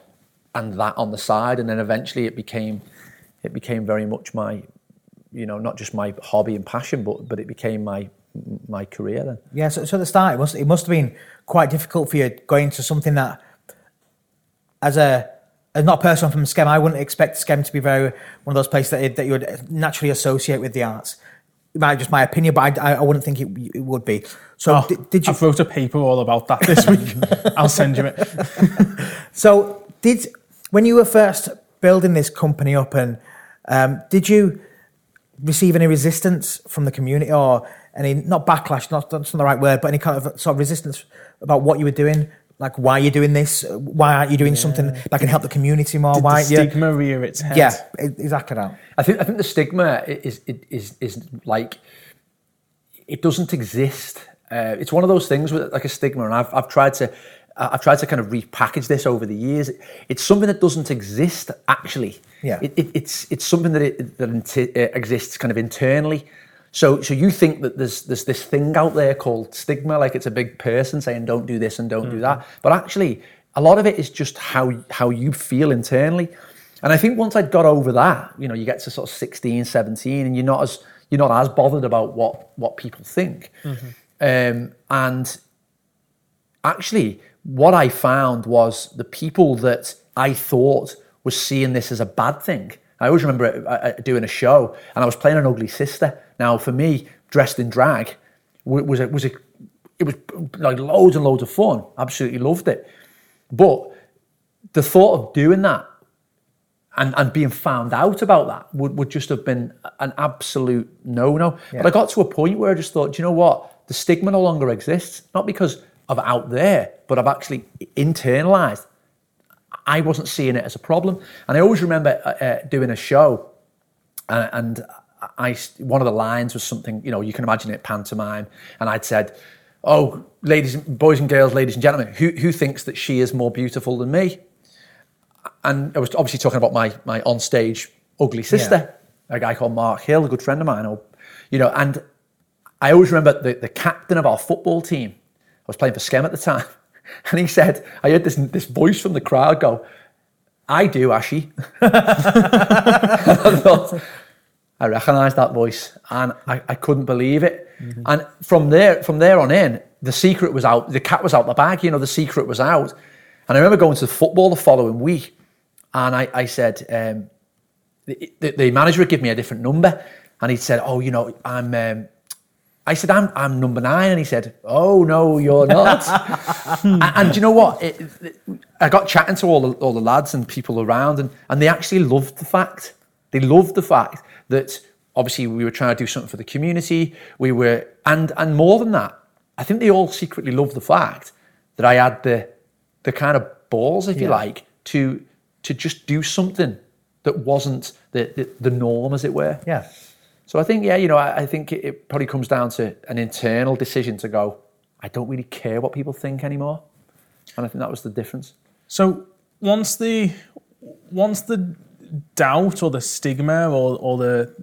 and that on the side, and then eventually it became it became very much my, you know, not just my hobby and passion, but but it became my my career then. Yeah, so, so at the start, it must it must have been quite difficult for you going to something that, as a as not a person from Skem, I wouldn't expect Skem to be very one of those places that, that you would naturally associate with the arts. Might just my opinion, but I, I wouldn't think it, it would be. So Oh, did, did you? I've wrote a paper all about that this week. I'll send you it. So did when you were first building this company up, and um, did you receive any resistance from the community or any not backlash? Not that's not the right word, but any kind of sort of resistance about what you were doing? Like why are you're doing this? Why aren't you doing something that can help the community more? Did why the aren't you? stigma rear its head? Yeah, exactly that. I think I think the stigma is is is, is like it doesn't exist. Uh, it's one of those things with like a stigma, and I've I've tried to I've tried to kind of repackage this over the years. It's something that doesn't exist actually. Yeah. It, it, it's it's something that it, that inti- uh, exists kind of internally. So so you think that there's there's this thing out there called stigma, like it's a big person saying don't do this and don't do that, but actually a lot of it is just how how you feel internally. And I think once I'd got over that, you know, you get to sort of 16, 17, and you're not as you're not as bothered about what what people think. Um, and actually, what I found was the people that I thought was seeing this as a bad thing. I always remember uh, uh, doing a show, and I was playing an ugly sister. Now, for me, dressed in drag was a, was a it was like loads and loads of fun. Absolutely loved it. But the thought of doing that and, and being found out about that would, would just have been an absolute no no. But I got to a point where I just thought, do you know what? The stigma no longer exists, not because of out there, but I've actually internalized. I wasn't seeing it as a problem. And I always remember uh, uh, doing a show and, and I, one of the lines was something, you know, you can imagine it pantomime. And I'd said, Oh, ladies, boys and girls, ladies and gentlemen, who, who thinks that she is more beautiful than me? and I was obviously talking about my my onstage ugly sister, a guy called Mark Hill, a good friend of mine. Or, you know, and I always remember the, the captain of our football team. I was playing for Skem at the time, and he said, I heard this this voice from the crowd go, "I do, Ashy." I thought, I recognised that voice, and I, I couldn't believe it. And from there, from there on in, the secret was out. The cat was out the bag. You know, the secret was out. And I remember going to the football the following week, and I, I said, um, the, the, the manager would give me a different number, and he said, "Oh, you know, I'm." Um, I said, "I'm I'm number nine. and he said, "Oh no, you're not." and, and you know what? It, it- I got chatting to all the all the lads and people around, and and they actually loved the fact. They loved the fact that obviously we were trying to do something for the community. We were, and and more than that, I think they all secretly loved the fact that I had the the kind of balls, if you like, to to just do something that wasn't the, the, the norm, as it were. Yeah. So I think, yeah, you know, I, I think it, it probably comes down to an internal decision to go, I don't really care what people think anymore. And I think that was the difference. So once the once the doubt or the stigma or or the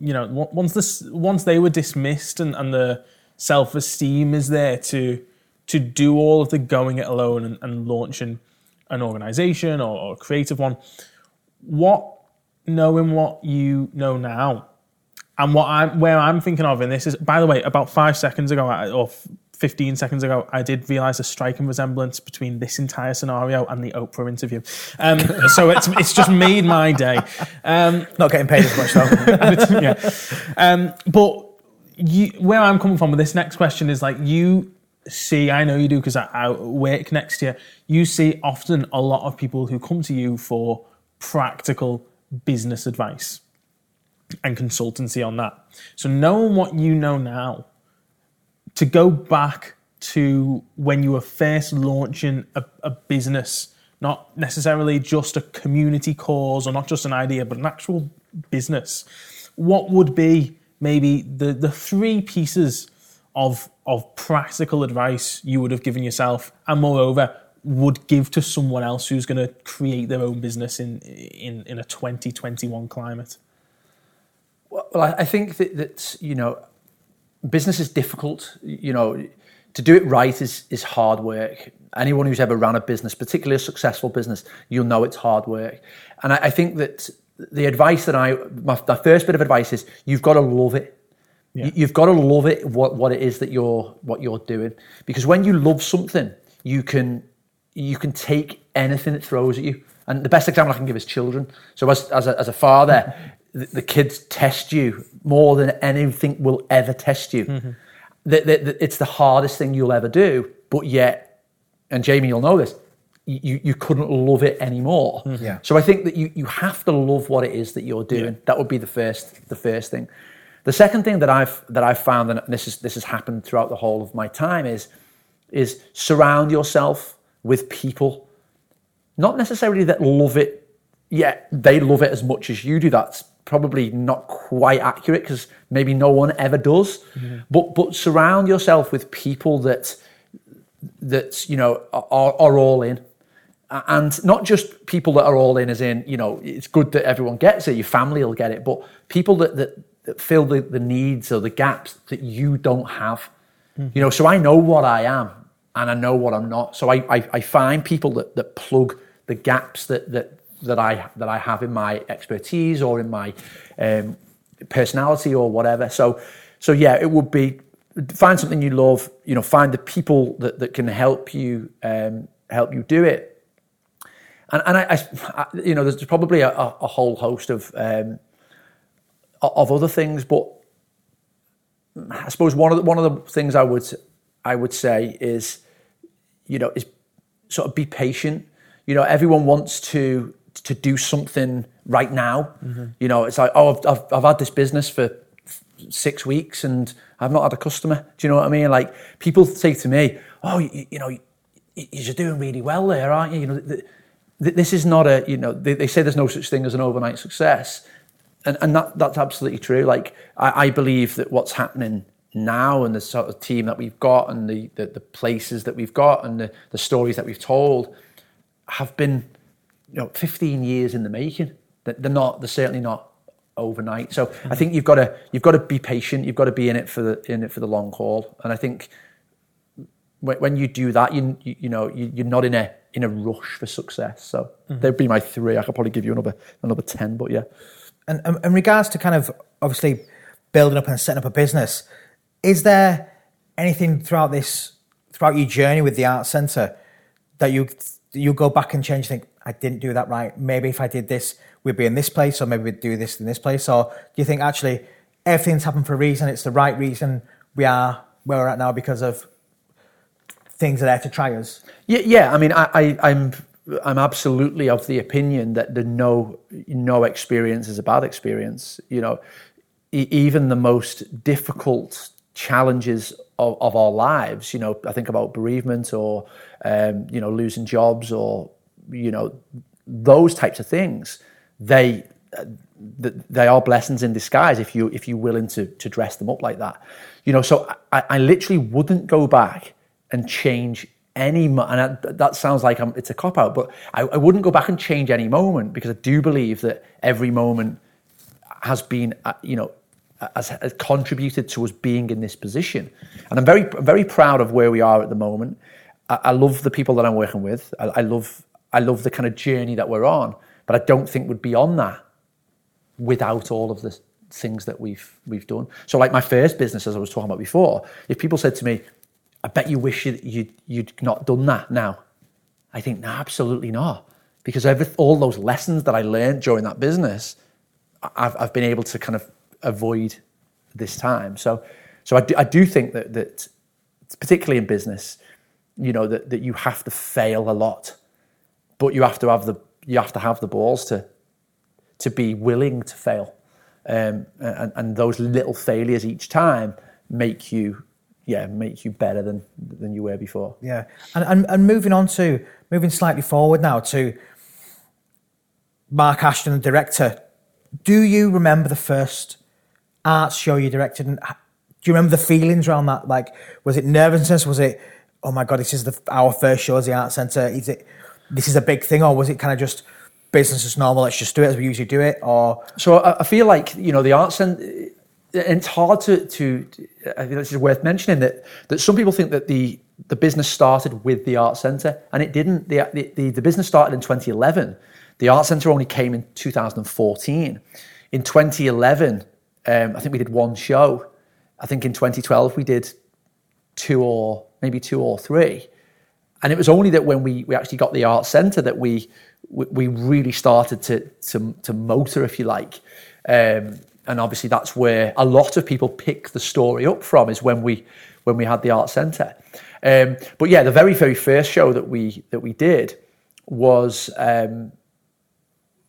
you know once this once they were dismissed and, and the self esteem is there to to do all of the going it alone and, and launching an organization or, or a creative one, what knowing what you know now and what I'm where I'm thinking of in this is, by the way, about five seconds ago or 15 seconds ago, I did realize a striking resemblance between this entire scenario and the Oprah interview. Um, so it's it's just made my day. Um, Not getting paid as much though. yeah. Um, but you, where I'm coming from with this next question is like you see, I know you do because I, I work next year. You see often a lot of people who come to you for practical business advice and consultancy on that. So knowing what you know now, to go back to when you were first launching a, a business, not necessarily just a community cause or not just an idea, but an actual business, what would be maybe the, the three pieces of, of practical advice you would have given yourself and moreover would give to someone else who's going to create their own business in, in, in a 2021 climate? Well, I, I think that, that, you know, business is difficult. You know, to do it right is, is hard work. Anyone who's ever run a business, particularly a successful business, you'll know it's hard work. And I, I think that the advice that I, my, my first bit of advice is you've got to love it. You- You've got to love it what, what it is that you're what you're doing because when you love something, you can you can take anything it throws at you. And the best example I can give is children. So as as a, as a father, the, the kids test you more than anything will ever test you. Mm-hmm. The- the- the- it's the hardest thing you'll ever do, but yet, and Jamie, you'll know this. You, you couldn't love it anymore. Mm-hmm. Yeah. So I think that you, you have to love what it is that you're doing. That would be the first the first thing. The second thing that I've that I've found, and this is this has happened throughout the whole of my time, is is surround yourself with people, not necessarily that love it. Yeah, they love it as much as you do. That's probably not quite accurate because maybe no one ever does. But but surround yourself with people that that you know are, are all in. And not just people that are all in as in you know it's good that everyone gets it your family will get it but people that that, that fill the, the needs or the gaps that you don't have. Mm-hmm. You know so i know what i am and i know what i'm not. So i i, I find people that that plug the gaps that that that i that i have in my expertise or in my um, personality or whatever so so yeah it would be find something you love you know find the people that, that can help you um, help you do it and, and I, I, you know, there's probably a, a whole host of um, of other things, but I suppose one of the, one of the things I would I would say is, you know, is sort of be patient. You know, everyone wants to to do something right now. You know, it's like, oh, I've, I've I've had this business for six weeks and I've not had a customer. Do you know what I mean? Like people say to me, oh, you, you know, you, you're doing really well there, aren't you? You know, th- th- this is not a, you know, they, they say there's no such thing as an overnight success. And, and that, that's absolutely true. Like, I, I believe that what's happening now and the sort of team that we've got and the, the, the places that we've got and the, the stories that we've told have been, you know, 15 years in the making. That They're not, they're certainly not overnight. So I think you've got to, you've got to be patient. You've got to be in it for the, in it for the long haul. And I think when, when you do that, you, you, know, you, you're not in a, in a rush for success. So mm-hmm. they'd be my three. I could probably give you another, another 10, but yeah. And and in regards to kind of obviously building up and setting up a business, is there anything throughout this throughout your journey with the art centre that you you go back and change? Think I didn't do that right. Maybe if I did this, we'd be in this place, or maybe we'd do this in this place. Or do you think actually everything's happened for a reason? It's the right reason. We are where we're at now because of things are there to try us. Yeah, yeah. I mean, I, I, I'm I'm absolutely of the opinion that the no no experience is a bad experience. You know, e- even the most difficult challenges of, of our lives. You know, I think about bereavement or um, you know losing jobs or you know those types of things. They they are blessings in disguise if you if you're willing to to dress them up like that. You know, so I, I literally wouldn't go back and change any and I, that sounds like I'm, it's a cop out, but I, I wouldn't go back and change any moment because I do believe that every moment has been, uh, you know, has, has contributed to us being in this position. And I'm very, very proud of where we are at the moment. I, love the people that I'm working with. I love, I love the kind of journey that we're on. But I don't think we'd be on that without all of the things that we've we've done. So, like my first business, as I was talking about before, if people said to me, "I bet you wish you'd you'd, you'd not done that now," I think, no, absolutely not, because every, all those lessons that I learned during that business, I've I've been able to kind of avoid this time. So, so I do, I do think that that particularly in business, you know, that that you have to fail a lot, but you have to have the you have to have the balls to to be willing to fail. Um, and, and those little failures each time make you, yeah, make you better than than you were before. Yeah, and, and and moving on to moving slightly forward now to Mark Ashton, the director. Do you remember the first art show you directed? And do you remember the feelings around that? Like, was it nervousness? Was it, oh my god, this is the our first show as the art centre? Is it this is a big thing, or was it kind of just business as normal? Let's just do it as we usually do it, or So I, I feel like you know the arts and it's hard to to I think this is worth mentioning that that some people think that the the business started with the art centre and it didn't. The the, the, business started in 2011. The art centre only came in 2014. In 2011, um, I think we did one show. I think in 2012 we did two or maybe two or three. And it was only that when we, we actually got the art centre that we, we really started to, to, to motor, if you like. Um, and obviously that's where a lot of people pick the story up from is when we when we had the art centre. Um, but yeah, the very very first show that we that we did was um,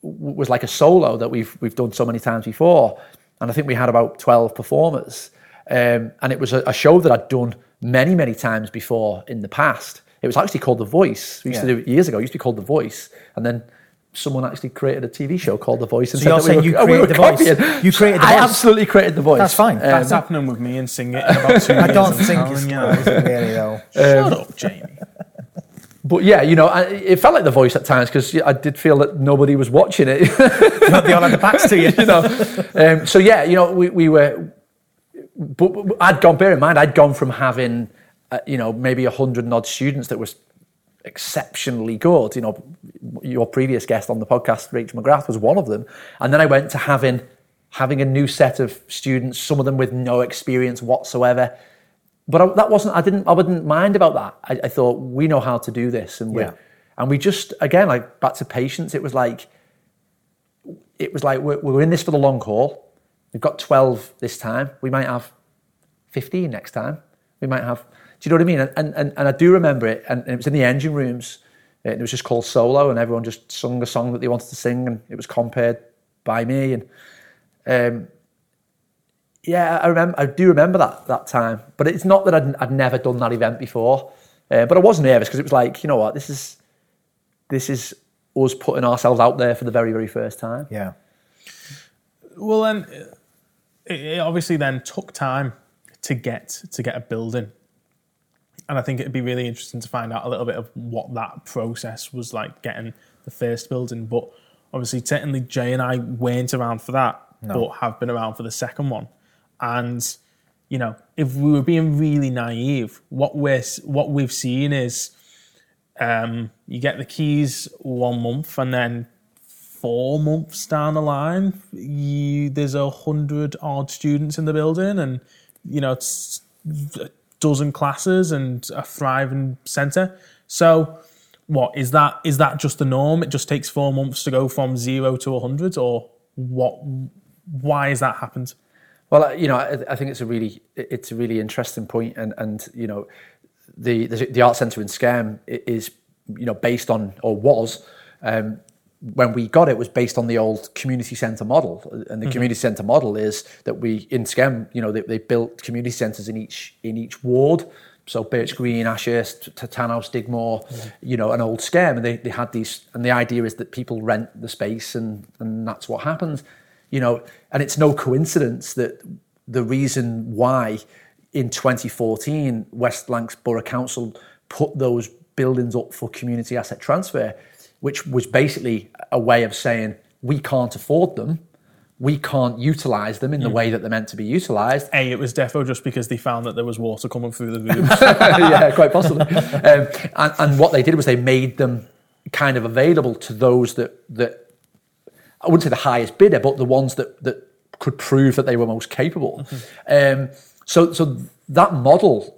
was like a solo that we've we've done so many times before, and I think we had about twelve performers, um, and it was a, a, show that I'd done many many times before in the past. It was actually called The Voice. We used yeah. to do it years ago. It used to be called The Voice, and then someone actually created a TV show called The Voice. And so you're saying we were, you created we The Voice? You created The Voice? I absolutely created The Voice. That's fine. Um, That's happening with me and singing it in about two I don't think it's you really though. Shut um, up, Jamie. But yeah, you know, I, it felt like The Voice at times because I did feel that nobody was watching it. Not the on the backs to you. you know? Um, so yeah, you know, we, we were, but, but I'd gone, bear in mind, I'd gone from having, uh, you know, maybe a hundred and odd students that was exceptionally good. You know, your previous guest on the podcast, Rachel McGrath, was one of them. And then I went to having having a new set of students, some of them with no experience whatsoever. But I, that wasn't. I didn't. I wouldn't mind about that. I, I thought we know how to do this, and we yeah. and we just again like back to patience. It was like it was like we're, we're in this for the long haul. We've got twelve this time. We might have fifteen next time. We might have do you know what I mean? And, and, and I do remember it, and it was in the engine rooms. Uh, it was just called Solo, and everyone just sung a song that they wanted to sing, and it was compared by me. And um, yeah, I remember. I do remember that that time. But it's not that I'd, I'd never done that event before. Uh, but I was nervous because it was like, you know what, this is this is us putting ourselves out there for the very very first time. Yeah. Well, then it, it obviously then took time to get to get a building and I think it'd be really interesting to find out a little bit of what that process was like getting the first building. But obviously, technically, Jay and I weren't around for that, no. but have been around for the second one. And you know, if we were being really naive, what we're what we've seen is um, you get the keys one month, and then four months down the line, you, there's a hundred odd students in the building, and you know, it's dozen classes and a thriving centre. So, what is that? Is that just the norm? It just takes four months to go from zero to hundred, or what? Why has that happened? Well, you know, I, I, think it's a really it's a really interesting point, and and you know, the the, the art centre in Skem is you know based on or was um, when we got it was based on the old community centre model, and the mm-hmm. community centre model is that we in Skem you know, they, they built community centres in each in each ward. So Birch Green, Ashurst, Tanhouse, Digmoor, mm-hmm. you know, an old Skem and they, they had these, and the idea is that people rent the space, and and that's what happens, you know, and it's no coincidence that the reason why in 2014 West Lancs Borough Council put those buildings up for community asset transfer which was basically a way of saying we can't afford them. We can't utilise them in the mm. way that they're meant to be utilised. A, it was defo just because they found that there was water coming through the roofs. yeah, quite possibly. Um, and, and what they did was they made them kind of available to those that that I wouldn't say the highest bidder, but the ones that that could prove that they were most capable. Mm-hmm. Um, so so that model,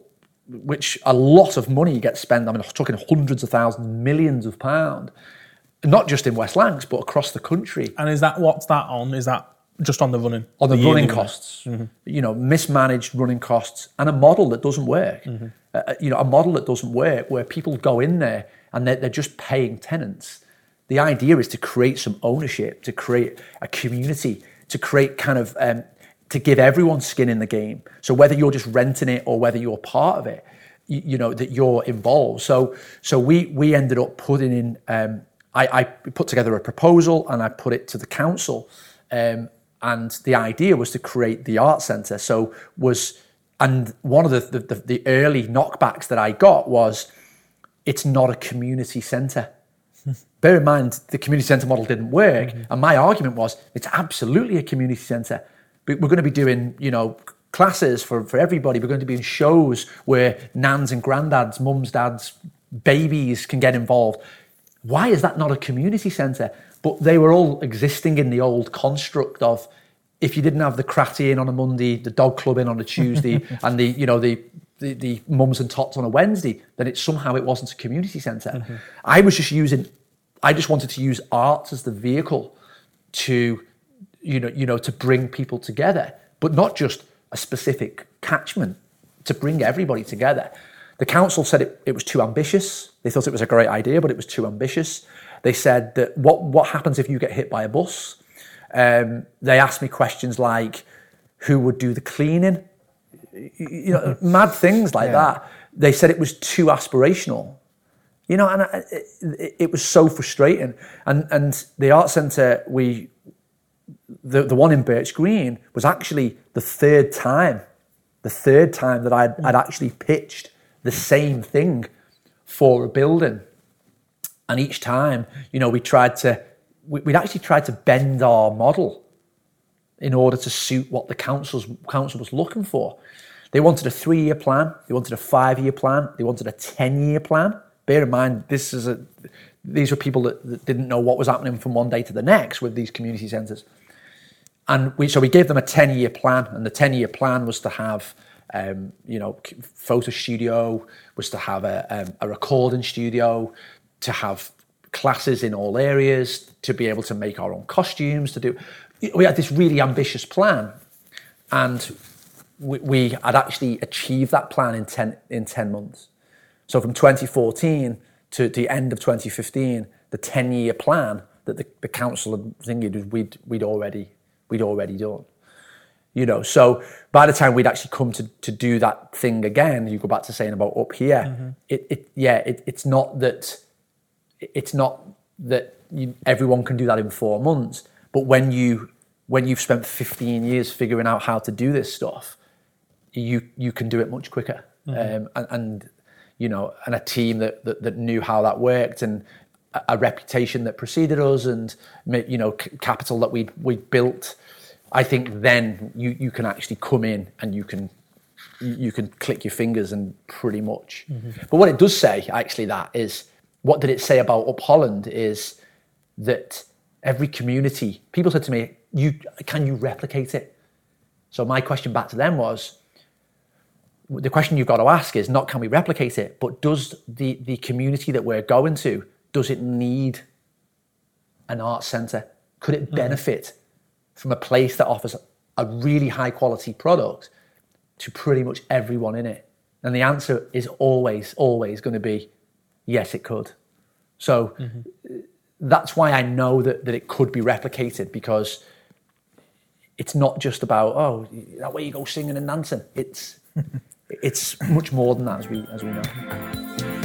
which a lot of money gets spent, I mean, I'm talking hundreds of thousands, millions of pounds, not just in West Lancs, but across the country. And is that what's that on? Is that just on the running? On the, the running costs. Mm-hmm. You know, mismanaged running costs and a model that doesn't work. Mm-hmm. Uh, uh, you know, a model that doesn't work where people go in there and they're, they're just paying tenants. The idea is to create some ownership, to create a community, to create kind of um, to give everyone skin in the game. So whether you're just renting it or whether you're part of it, you, you know that you're involved. So so we we ended up putting in um, I, I, put together a proposal and I put it to the council. Um, and the idea was to create the art centre. So was and one of the, the, the early knockbacks that I got was it's not a community centre. Bear in mind the community centre model didn't work, mm-hmm. and my argument was it's absolutely a community centre. We're going to be doing you know classes for, for everybody. We're going to be in shows where nans and granddads, mums, dads, babies can get involved. Why is that not a community centre? But they were all existing in the old construct of if you didn't have the cratty in on a Monday, the dog club in on a Tuesday, and the you know the the, the mums and tots on a Wednesday, then it somehow it wasn't a community center Mm-hmm. I was just using, I just wanted to use art as the vehicle to, you know, you know, to bring people together, but not just a specific catchment, to bring everybody together. The council said it, it was too ambitious. They thought it was a great idea, but it was too ambitious. They said that what what happens if you get hit by a bus? Um, they asked me questions like, who would do the cleaning? You know, mad things like that. They said it was too aspirational. You know, and I, it, it was so frustrating. And and the art centre, we, the the one in Birch Green was actually the third time, the third time that I'd, I'd actually pitched the same thing for a building. And each time, you know, we tried to, we- we'd actually tried to bend our model in order to suit what the council's, council was looking for. They wanted a three year plan, they wanted a five year plan, they wanted a 10 year plan. Bear in mind, this is a, these were people that, that didn't know what was happening from one day to the next with these community centres. And we, so we gave them a 10 year plan, and the 10 year plan was to have, um, you know, photo studio, was to have a, um, a recording studio, to have classes in all areas, to be able to make our own costumes, to do. We had this really ambitious plan, and we, we had actually achieved that plan in 10, in 10 months. So from 2014 to the end of 2015, the 10 year plan that the, the council had thinking we'd, we'd already we'd already done. You know, so by the time we'd actually come to, to do that thing again, you go back to saying about up here, it, it yeah, it, it's not that it's not that you, everyone can do that in four months, but when you when you've spent 15 years figuring out how to do this stuff, you you can do it much quicker. Um, and, and you know, and a team that, that that knew how that worked and a, reputation that preceded us and you know c- capital that we we built. I think then you you can actually come in and you can you can click your fingers and pretty much. Mm-hmm. But what it does say actually that is what did it say about Up Holland is that every community people said to me, "You can you replicate it?" So my question back to them was, the question you've got to ask is not can we replicate it, but does the, the community that we're going to, does it need an art centre? Could it hmm. benefit from a place that offers a really high quality product to pretty much everyone in it? And the answer is always, always going to be yes, it could. So mm-hmm. that's why I know that, that it could be replicated because it's not just about oh that way you go singing and dancing. It's it's much more than that as we as we know.